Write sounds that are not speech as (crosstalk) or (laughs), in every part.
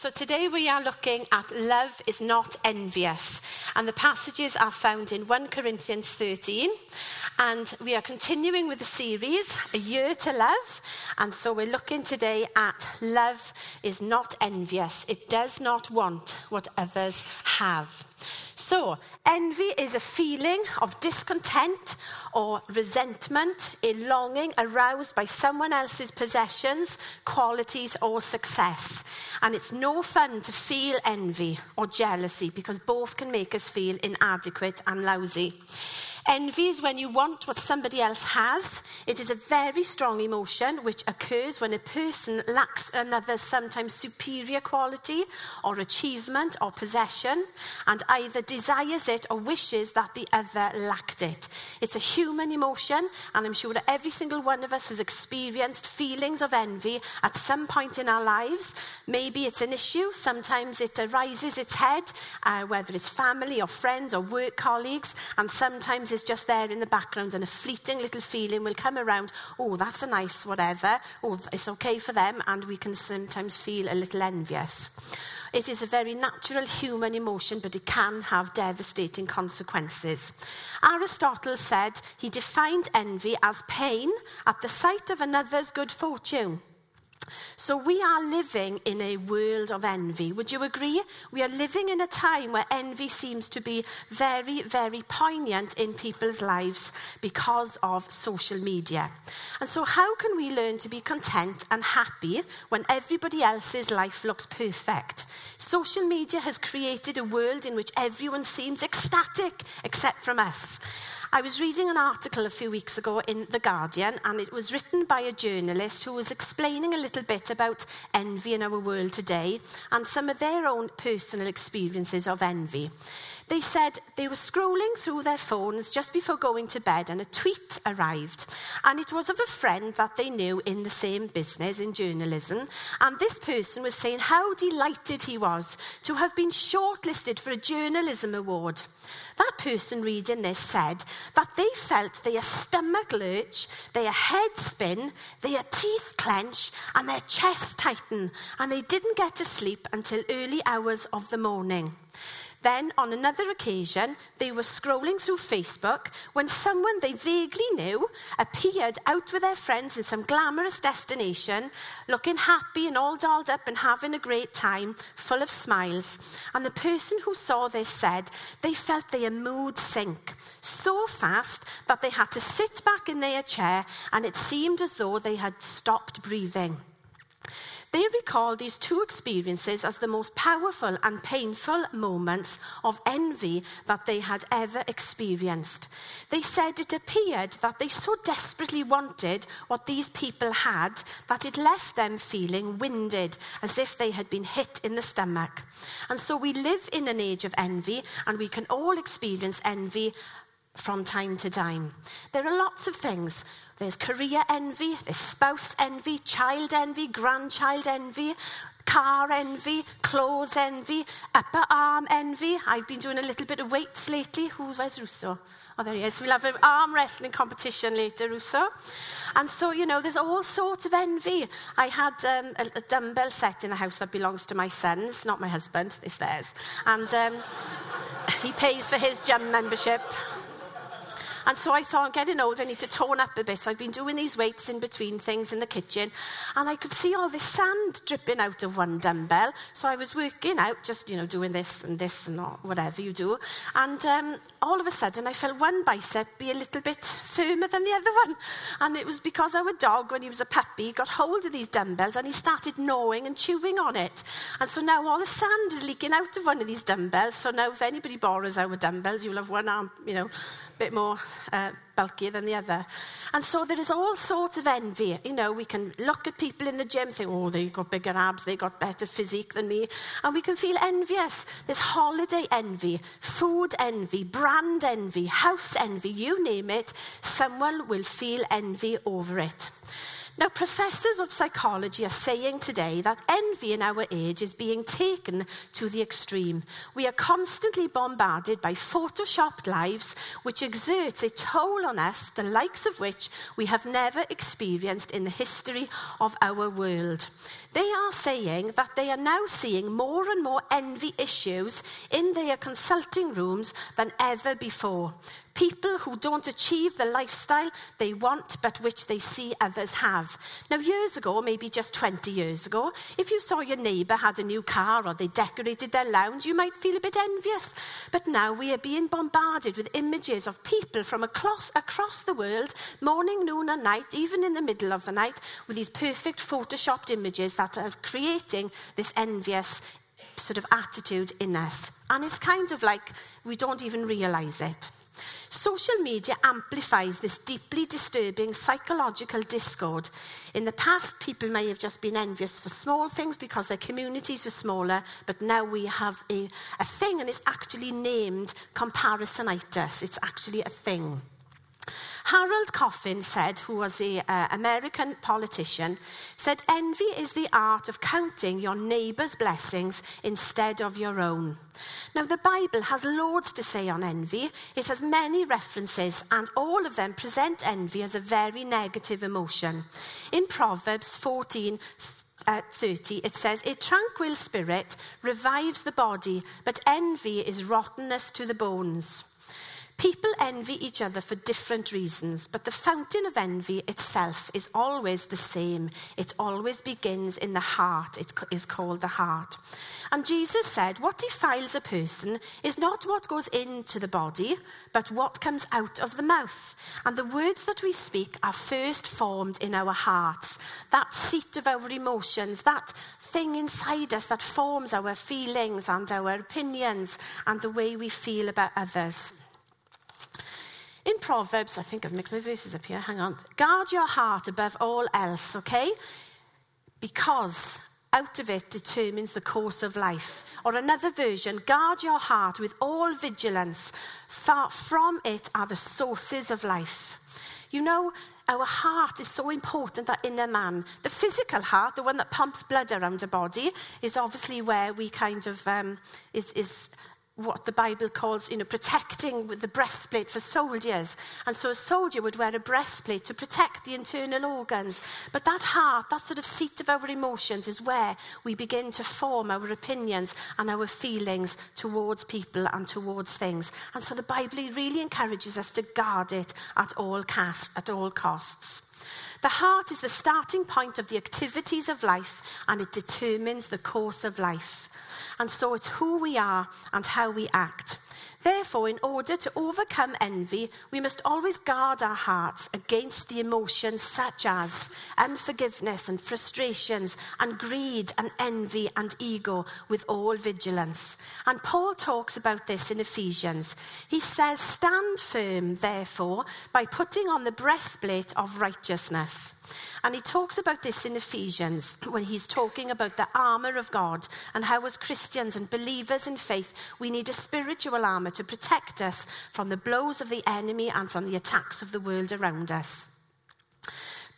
So today we are looking at love is not envious. And the passages are found in 1 Corinthians 13. And we are continuing with the series, A Year to Love. And so we're looking today at love is not envious. It does not want what others have. So, envy is a feeling of discontent or resentment, a longing aroused by someone else's possessions, qualities, or success. And it's no fun to feel envy or jealousy because both can make us feel inadequate and lousy. Envy is when you want what somebody else has. It is a very strong emotion which occurs when a person lacks another's sometimes superior quality or achievement or possession and either desires it or wishes that the other lacked it. It's a human emotion, and I'm sure that every single one of us has experienced feelings of envy at some point in our lives. Maybe it's an issue, sometimes it arises its head, uh, whether it's family or friends or work colleagues, and sometimes is just there in the background and a fleeting little feeling will come around, oh, that's a nice whatever, oh, it's okay for them, and we can sometimes feel a little envious. It is a very natural human emotion, but it can have devastating consequences. Aristotle said he defined envy as pain at the sight of another's good fortune. So we are living in a world of envy. Would you agree? We are living in a time where envy seems to be very, very poignant in people's lives because of social media. And so, how can we learn to be content and happy when everybody else's life looks perfect? Social media has created a world in which everyone seems ecstatic except from us. I was reading an article a few weeks ago in The Guardian, and it was written by a journalist who was explaining a little bit about envy in our world today and some of their own personal experiences of envy. They said they were scrolling through their phones just before going to bed and a tweet arrived. And it was of a friend that they knew in the same business in journalism. And this person was saying how delighted he was to have been shortlisted for a journalism award. That person reading this said that they felt their stomach lurch, their head spin, their teeth clench, and their chest tighten, and they didn't get to sleep until early hours of the morning. Then, on another occasion, they were scrolling through Facebook when someone they vaguely knew appeared out with their friends in some glamorous destination, looking happy and all dolled up and having a great time, full of smiles. And the person who saw this said they felt their mood sink so fast that they had to sit back in their chair and it seemed as though they had stopped breathing. They recall these two experiences as the most powerful and painful moments of envy that they had ever experienced. They said it appeared that they so desperately wanted what these people had that it left them feeling winded, as if they had been hit in the stomach. And so we live in an age of envy, and we can all experience envy from time to time. There are lots of things there's career envy, there's spouse envy, child envy, grandchild envy, car envy, clothes envy, upper arm envy. I've been doing a little bit of weights lately. Who's, where's Russo? Oh, there he is. We'll have an arm wrestling competition later, Russo. And so, you know, there's all sorts of envy. I had um, a, a, dumbbell set in the house that belongs to my sons, not my husband, it's theirs. And um, (laughs) he pays for his gym membership. And so I thought, I'm getting old, I need to tone up a bit. So I've been doing these weights in between things in the kitchen. And I could see all this sand dripping out of one dumbbell. So I was working out, just, you know, doing this and this and whatever you do. And um, all of a sudden, I felt one bicep be a little bit firmer than the other one. And it was because our dog, when he was a puppy, got hold of these dumbbells and he started gnawing and chewing on it. And so now all the sand is leaking out of one of these dumbbells. So now if anybody borrows our dumbbells, you'll have one arm, you know, a bit more uh, bulky than the other. And so there is all sorts of envy. You know, we can look at people in the gym, think, oh, they've got bigger abs, they've got better physique than me. And we can feel envious. There's holiday envy, food envy, brand envy, house envy, you name it. Someone will feel envy over it. Now, professors of psychology are saying today that envy in our age is being taken to the extreme. We are constantly bombarded by photoshopped lives, which exerts a toll on us, the likes of which we have never experienced in the history of our world. They are saying that they are now seeing more and more envy issues in their consulting rooms than ever before. People who don't achieve the lifestyle they want, but which they see others have. Now, years ago, maybe just 20 years ago, if you saw your neighbour had a new car or they decorated their lounge, you might feel a bit envious. But now we are being bombarded with images of people from across, across the world, morning, noon, and night, even in the middle of the night, with these perfect photoshopped images that are creating this envious sort of attitude in us. And it's kind of like we don't even realise it. Social media amplifies this deeply disturbing psychological discord. In the past, people may have just been envious for small things because their communities were smaller, but now we have a, a thing and it's actually named comparisonitis. It's actually a thing. Harold Coffin said, who was an uh, American politician, said, envy is the art of counting your neighbour's blessings instead of your own. Now, the Bible has loads to say on envy. It has many references, and all of them present envy as a very negative emotion. In Proverbs 14, uh, 30, it says, A tranquil spirit revives the body, but envy is rottenness to the bones. People envy each other for different reasons, but the fountain of envy itself is always the same. It always begins in the heart. It is called the heart. And Jesus said, What defiles a person is not what goes into the body, but what comes out of the mouth. And the words that we speak are first formed in our hearts. That seat of our emotions, that thing inside us that forms our feelings and our opinions and the way we feel about others. In Proverbs, I think I've mixed my verses up here. Hang on. Guard your heart above all else, okay? Because out of it determines the course of life. Or another version, guard your heart with all vigilance, Far from it are the sources of life. You know, our heart is so important, that inner man. The physical heart, the one that pumps blood around a body, is obviously where we kind of, um, is, is what the Bible calls, you know, protecting with the breastplate for soldiers. And so a soldier would wear a breastplate to protect the internal organs. But that heart, that sort of seat of our emotions, is where we begin to form our opinions and our feelings towards people and towards things. And so the Bible really encourages us to guard it at all, cast, at all costs. The heart is the starting point of the activities of life and it determines the course of life and so it's who we are and how we act. Therefore, in order to overcome envy, we must always guard our hearts against the emotions such as unforgiveness and frustrations and greed and envy and ego with all vigilance. And Paul talks about this in Ephesians. He says, Stand firm, therefore, by putting on the breastplate of righteousness. And he talks about this in Ephesians (clears throat) when he's talking about the armor of God and how, as Christians and believers in faith, we need a spiritual armor to protect us from the blows of the enemy and from the attacks of the world around us.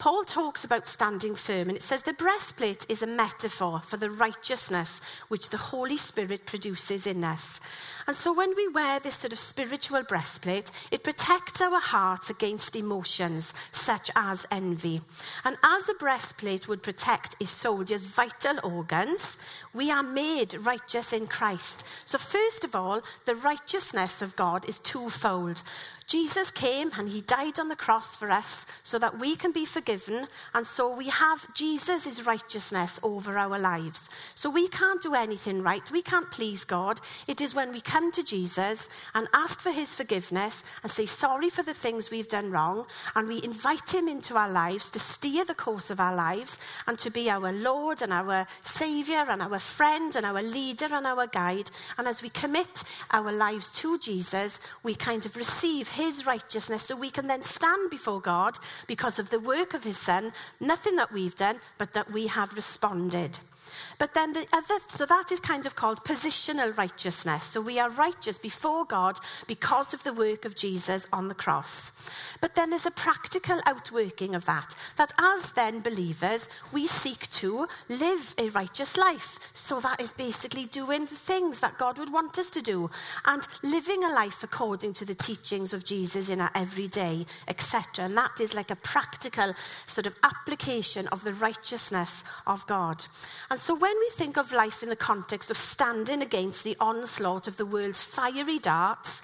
Paul talks about standing firm, and it says the breastplate is a metaphor for the righteousness which the Holy Spirit produces in us. And so when we wear this sort of spiritual breastplate, it protects our hearts against emotions such as envy. And as a breastplate would protect a soldier's vital organs, we are made righteous in Christ. So, first of all, the righteousness of God is twofold. Jesus came and he died on the cross for us so that we can be forgiven. And so we have Jesus' righteousness over our lives. So we can't do anything right. We can't please God. It is when we come to Jesus and ask for his forgiveness and say sorry for the things we've done wrong. And we invite him into our lives to steer the course of our lives and to be our Lord and our Savior and our friend and our leader and our guide. And as we commit our lives to Jesus, we kind of receive his righteousness so we can then stand before God because of the work of his son, nothing that we've done, but that we have responded. But then the other, so that is kind of called positional righteousness. So we are righteous before God because of the work of Jesus on the cross. But then there's a practical outworking of that, that as then believers, we seek to live a righteous life. So that is basically doing the things that God would want us to do and living a life according to the teachings of Jesus in our everyday, etc. And that is like a practical sort of application of the righteousness of God. And so when we think of life in the context of standing against the onslaught of the world's fiery darts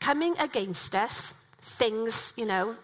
coming against us, things, you know,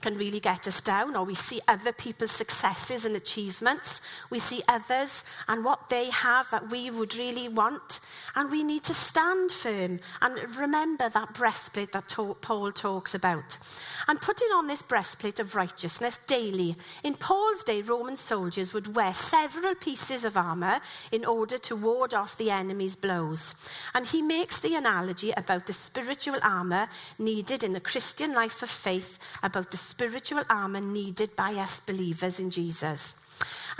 can really get us down, or we see other people's successes and achievements. We see others and what they have that we would really want. And we need to stand firm and remember that breastplate that Paul talks about. And putting on this breastplate of righteousness daily. In Paul's day, Roman soldiers would wear several pieces of armor in order to ward off the enemy's blows. And he makes the analogy about the spiritual armor needed in the Christian life of faith, about the spiritual armor needed by us believers in Jesus.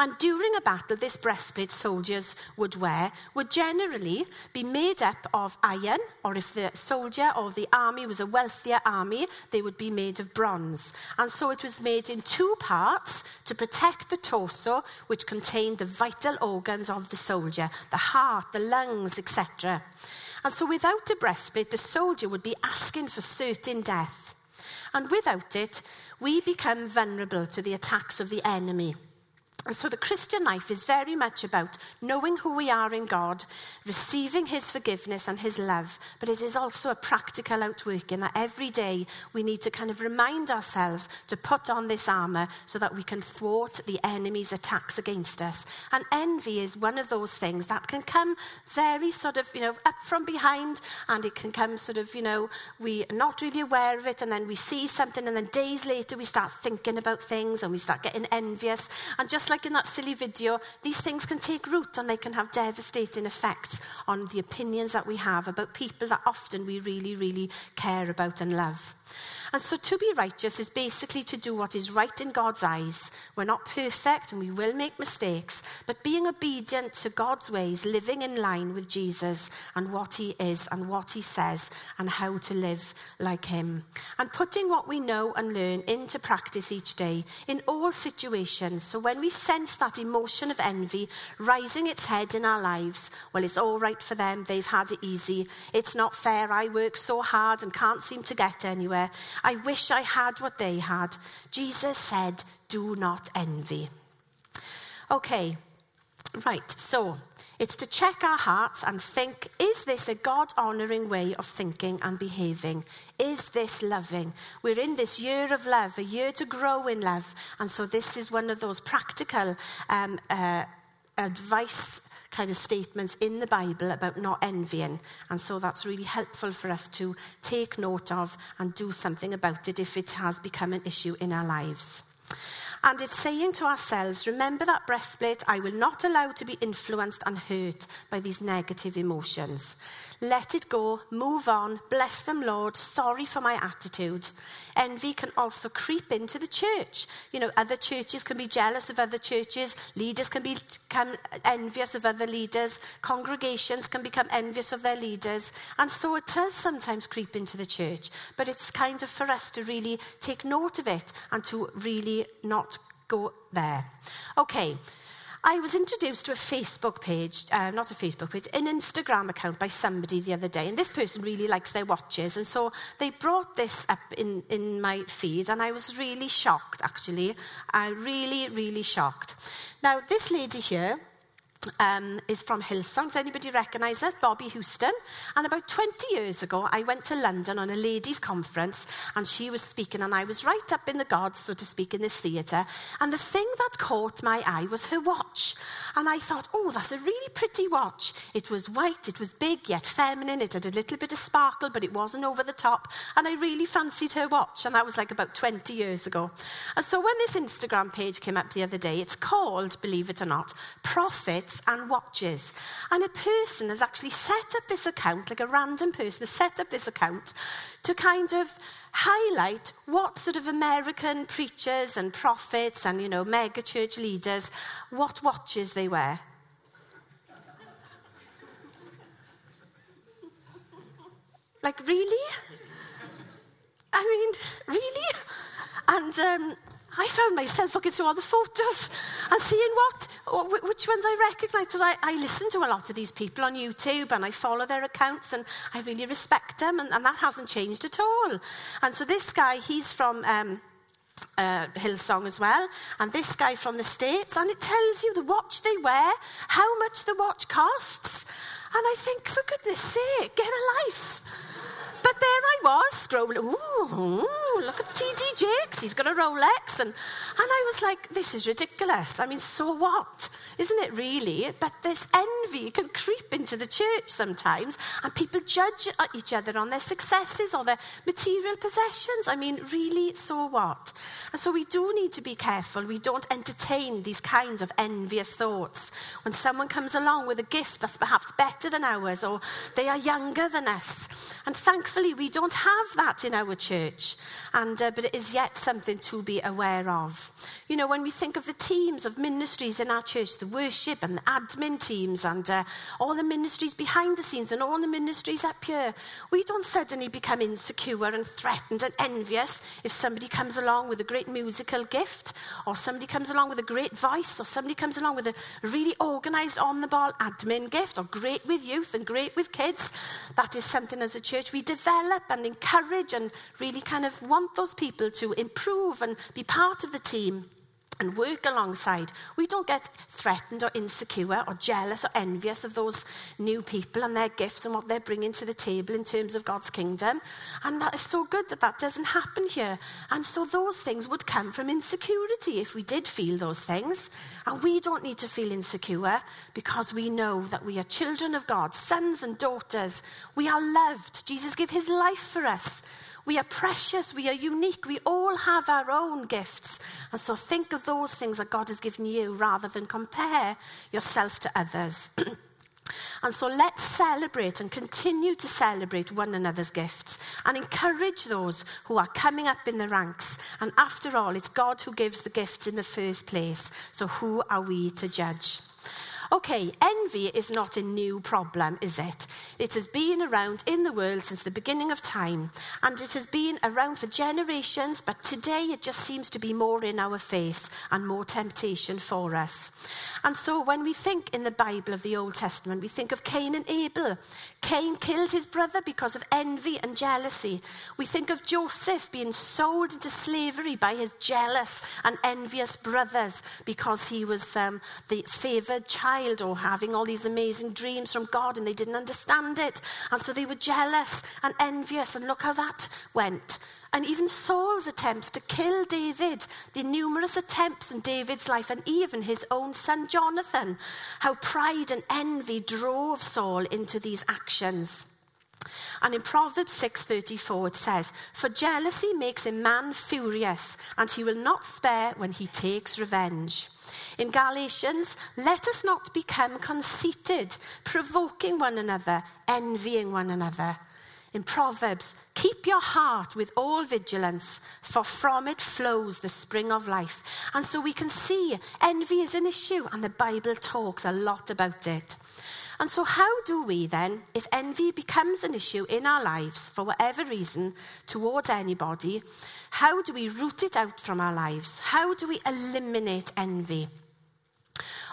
And during a battle, this breastplate soldiers would wear would generally be made up of iron, or if the soldier or the army was a wealthier army, they would be made of bronze. And so it was made in two parts to protect the torso, which contained the vital organs of the soldier the heart, the lungs, etc. And so without a breastplate, the soldier would be asking for certain death. And without it, we become vulnerable to the attacks of the enemy. And so the Christian life is very much about knowing who we are in God, receiving His forgiveness and His love, but it is also a practical outworking that every day we need to kind of remind ourselves to put on this armour so that we can thwart the enemy's attacks against us. And envy is one of those things that can come very sort of, you know, up from behind, and it can come sort of, you know, we are not really aware of it, and then we see something, and then days later we start thinking about things and we start getting envious. And just like in that silly video, these things can take root and they can have devastating effects on the opinions that we have about people that often we really, really care about and love. And so to be righteous is basically to do what is right in God's eyes. We're not perfect and we will make mistakes, but being obedient to God's ways, living in line with Jesus and what he is and what he says and how to live like him. And putting what we know and learn into practice each day in all situations. So when we sense that emotion of envy rising its head in our lives, well, it's all right for them. They've had it easy. It's not fair. I work so hard and can't seem to get anywhere. I wish I had what they had. Jesus said, Do not envy. Okay, right, so it's to check our hearts and think is this a God honouring way of thinking and behaving? Is this loving? We're in this year of love, a year to grow in love. And so this is one of those practical um, uh, advice kind of statements in the Bible about not envying. And so that's really helpful for us to take note of and do something about it if it has become an issue in our lives. And it's saying to ourselves, remember that breastplate, I will not allow to be influenced and hurt by these negative emotions. Let it go, move on, bless them, Lord, sorry for my attitude. Envy can also creep into the church. You know, other churches can be jealous of other churches, leaders can become envious of other leaders, congregations can become envious of their leaders, and so it does sometimes creep into the church. But it's kind of for us to really take note of it and to really not go there. Okay, I was introduced to a Facebook page, uh, not a Facebook page, an Instagram account by somebody the other day. And this person really likes their watches. And so they brought this up in, in my feed. And I was really shocked, actually. I really, really shocked. Now, this lady here, um, is from Hillsong. Does anybody recognise us? Bobbie Houston. And about 20 years ago, I went to London on a ladies' conference, and she was speaking, and I was right up in the gods, so to speak, in this theatre. And the thing that caught my eye was her watch. And I thought, oh, that's a really pretty watch. It was white, it was big, yet feminine, it had a little bit of sparkle, but it wasn't over the top. And I really fancied her watch, and that was like about 20 years ago. And so when this Instagram page came up the other day, it's called, believe it or not, Profit bracelets and watches. And a person has actually set up this account, like a random person has set up this account to kind of highlight what sort of American preachers and prophets and, you know, mega church leaders, what watches they wear. like, really? I mean, (laughs) really? And um, I found myself looking through all the photos and seeing what, which ones I recognised. Because I, I listen to a lot of these people on YouTube and I follow their accounts and I really respect them, and, and that hasn't changed at all. And so this guy, he's from. Um, uh, Hillsong as well, and this guy from the States, and it tells you the watch they wear, how much the watch costs. And I think, for goodness sake, get a life. But there I was, scrolling. Ooh, look at TD Jakes. He's got a Rolex. And, and I was like, this is ridiculous. I mean, so what? Isn't it really? But this envy can creep into the church sometimes, and people judge each other on their successes or their material possessions. I mean, really, so what? And so we do need to be careful. We don't entertain these kinds of envious thoughts. When someone comes along with a gift that's perhaps better than ours, or they are younger than us. And thankfully, thankfully, we don't have that in our church, and, uh, but it is yet something to be aware of. You know, when we think of the teams of ministries in our church, the worship and the admin teams, and uh, all the ministries behind the scenes, and all the ministries up here, we don't suddenly become insecure and threatened and envious if somebody comes along with a great musical gift, or somebody comes along with a great voice, or somebody comes along with a really organized, on the ball admin gift, or great with youth and great with kids. That is something as a church we develop develop and encourage and really kind of want those people to improve and be part of the team. And work alongside. We don't get threatened or insecure or jealous or envious of those new people and their gifts and what they're bringing to the table in terms of God's kingdom. And that is so good that that doesn't happen here. And so those things would come from insecurity if we did feel those things. And we don't need to feel insecure because we know that we are children of God, sons and daughters. We are loved. Jesus gave his life for us. We are precious, we are unique, we all have our own gifts. And so think of those things that God has given you rather than compare yourself to others. (clears throat) And so let's celebrate and continue to celebrate one another's gifts and encourage those who are coming up in the ranks. And after all, it's God who gives the gifts in the first place. So who are we to judge? Okay, envy is not a new problem, is it? It has been around in the world since the beginning of time, and it has been around for generations, but today it just seems to be more in our face and more temptation for us. And so when we think in the Bible of the Old Testament, we think of Cain and Abel. Cain killed his brother because of envy and jealousy. We think of Joseph being sold into slavery by his jealous and envious brothers because he was um, the favored child or having all these amazing dreams from God and they didn't understand it. And so they were jealous and envious. And look how that went. And even Saul's attempts to kill David, the numerous attempts in David's life, and even his own son Jonathan, how pride and envy drove Saul into these actions. And in Proverbs 6:34 it says, "For jealousy makes a man furious, and he will not spare when he takes revenge." In Galatians, let us not become conceited, provoking one another, envying one another. In Proverbs, keep your heart with all vigilance, for from it flows the spring of life. And so we can see envy is an issue, and the Bible talks a lot about it. And so, how do we then, if envy becomes an issue in our lives for whatever reason towards anybody, how do we root it out from our lives? How do we eliminate envy?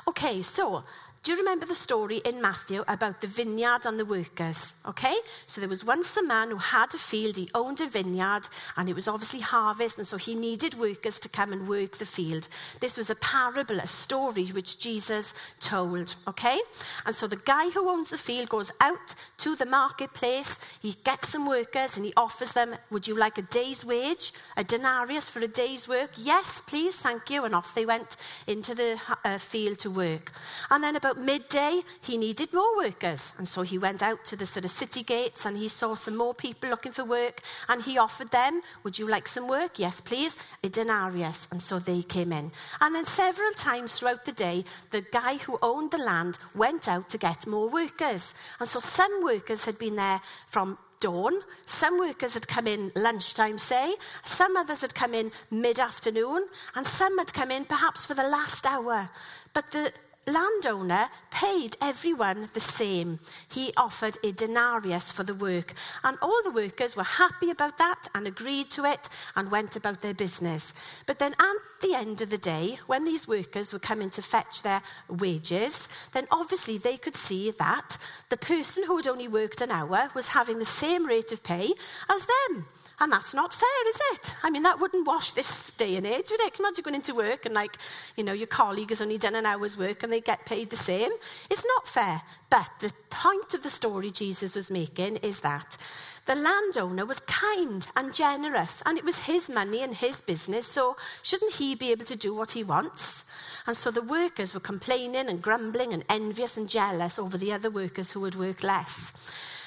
Okay, so do you remember the story in Matthew about the vineyard and the workers? Okay? So there was once a man who had a field, he owned a vineyard, and it was obviously harvest, and so he needed workers to come and work the field. This was a parable, a story which Jesus told. Okay? And so the guy who owns the field goes out to the marketplace, he gets some workers, and he offers them, Would you like a day's wage, a denarius for a day's work? Yes, please, thank you. And off they went into the uh, field to work. And then about midday, he needed more workers. And so he went out to the sort of city gates and he saw some more people looking for work. And he offered them, Would you like some work? Yes, please. A denarius. And so they came in. And then several times throughout the day, the guy who owned the land went out to get more workers. And so some workers had been there from dawn. Some workers had come in lunchtime, say. Some others had come in mid afternoon. And some had come in perhaps for the last hour. But the landowner paid everyone the same. He offered a denarius for the work, and all the workers were happy about that and agreed to it and went about their business. But then at the end of the day, when these workers were coming to fetch their wages, then obviously they could see that the person who had only worked an hour was having the same rate of pay as them. And that's not fair, is it? I mean, that wouldn't wash this day and age, would it? Imagine going into work and, like, you know, your colleague has only done an hour's work and they get paid the same? It's not fair. But the point of the story Jesus was making is that the landowner was kind and generous, and it was his money and his business, so shouldn't he be able to do what he wants? And so the workers were complaining and grumbling and envious and jealous over the other workers who would work less.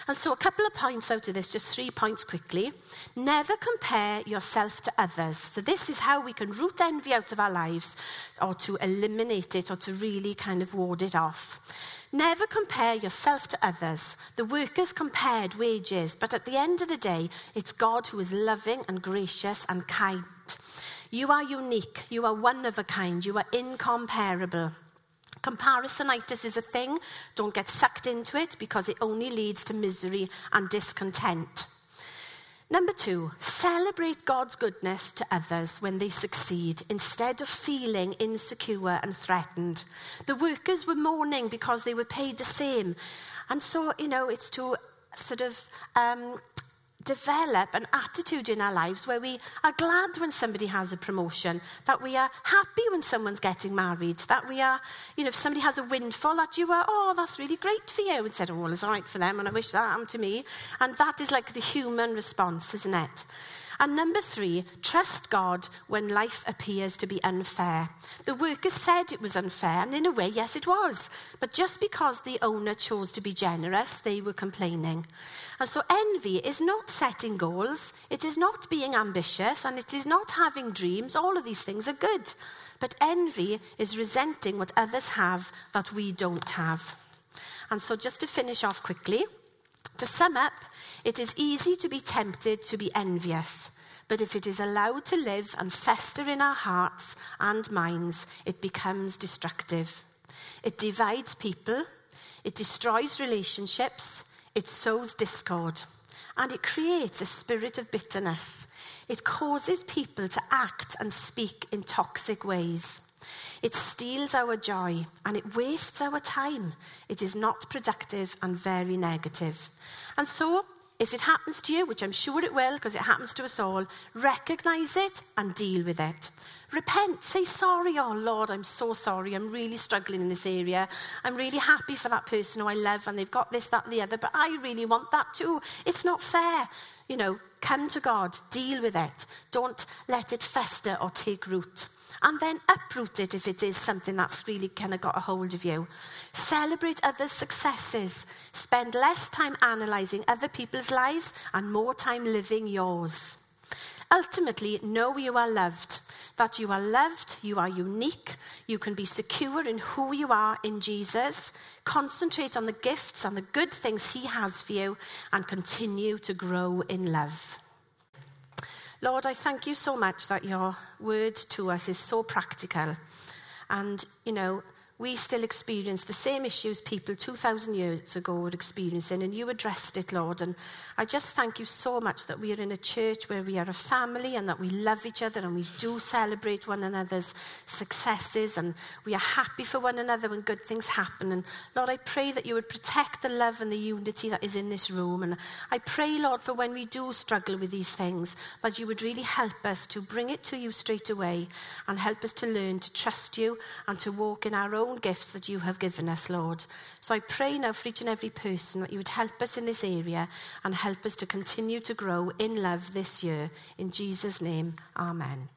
And so, a couple of points out of this, just three points quickly. Never compare yourself to others. So, this is how we can root envy out of our lives, or to eliminate it, or to really kind of ward it off. Never compare yourself to others. The workers compared wages, but at the end of the day, it's God who is loving and gracious and kind. You are unique. You are one of a kind. You are incomparable. Comparisonitis is a thing. Don't get sucked into it because it only leads to misery and discontent. Number two, celebrate God's goodness to others when they succeed instead of feeling insecure and threatened. The workers were mourning because they were paid the same. And so, you know, it's to sort of um, develop an attitude in our lives where we are glad when somebody has a promotion, that we are happy when someone's getting married, that we are, you know, if somebody has a windfall, that you are, oh, that's really great for you, instead of, oh, well, it's all right for them, and I wish that happened to me. And that is like the human response, isn't it? And number three, trust God when life appears to be unfair. The workers said it was unfair, and in a way, yes, it was. But just because the owner chose to be generous, they were complaining. And so envy is not setting goals, it is not being ambitious, and it is not having dreams. All of these things are good. But envy is resenting what others have that we don't have. And so, just to finish off quickly, to sum up, it is easy to be tempted to be envious, but if it is allowed to live and fester in our hearts and minds, it becomes destructive. It divides people, it destroys relationships, it sows discord, and it creates a spirit of bitterness. It causes people to act and speak in toxic ways. It steals our joy and it wastes our time. It is not productive and very negative. And so, if it happens to you, which I'm sure it will because it happens to us all, recognize it and deal with it. Repent, say sorry, oh Lord, I'm so sorry. I'm really struggling in this area. I'm really happy for that person who I love and they've got this, that, and the other, but I really want that too. It's not fair. You know, come to God, deal with it. Don't let it fester or take root and then uproot it if it is something that's really kind of got a hold of you. Celebrate others' successes. Spend less time analysing other people's lives and more time living yours. Ultimately, know you are loved, that you are loved, you are unique, you can be secure in who you are in Jesus. Concentrate on the gifts and the good things He has for you, and continue to grow in love. Lord, I thank you so much that your word to us is so practical. And, you know, we still experience the same issues people 2,000 years ago were experiencing, and you addressed it, Lord. And I just thank you so much that we are in a church where we are a family and that we love each other and we do celebrate one another's successes and we are happy for one another when good things happen. And Lord, I pray that you would protect the love and the unity that is in this room. And I pray, Lord, for when we do struggle with these things, that you would really help us to bring it to you straight away and help us to learn to trust you and to walk in our own own gifts that you have given us, Lord. So I pray now for each and every person that you would help us in this area and help us to continue to grow in love this year. In Jesus' name, amen.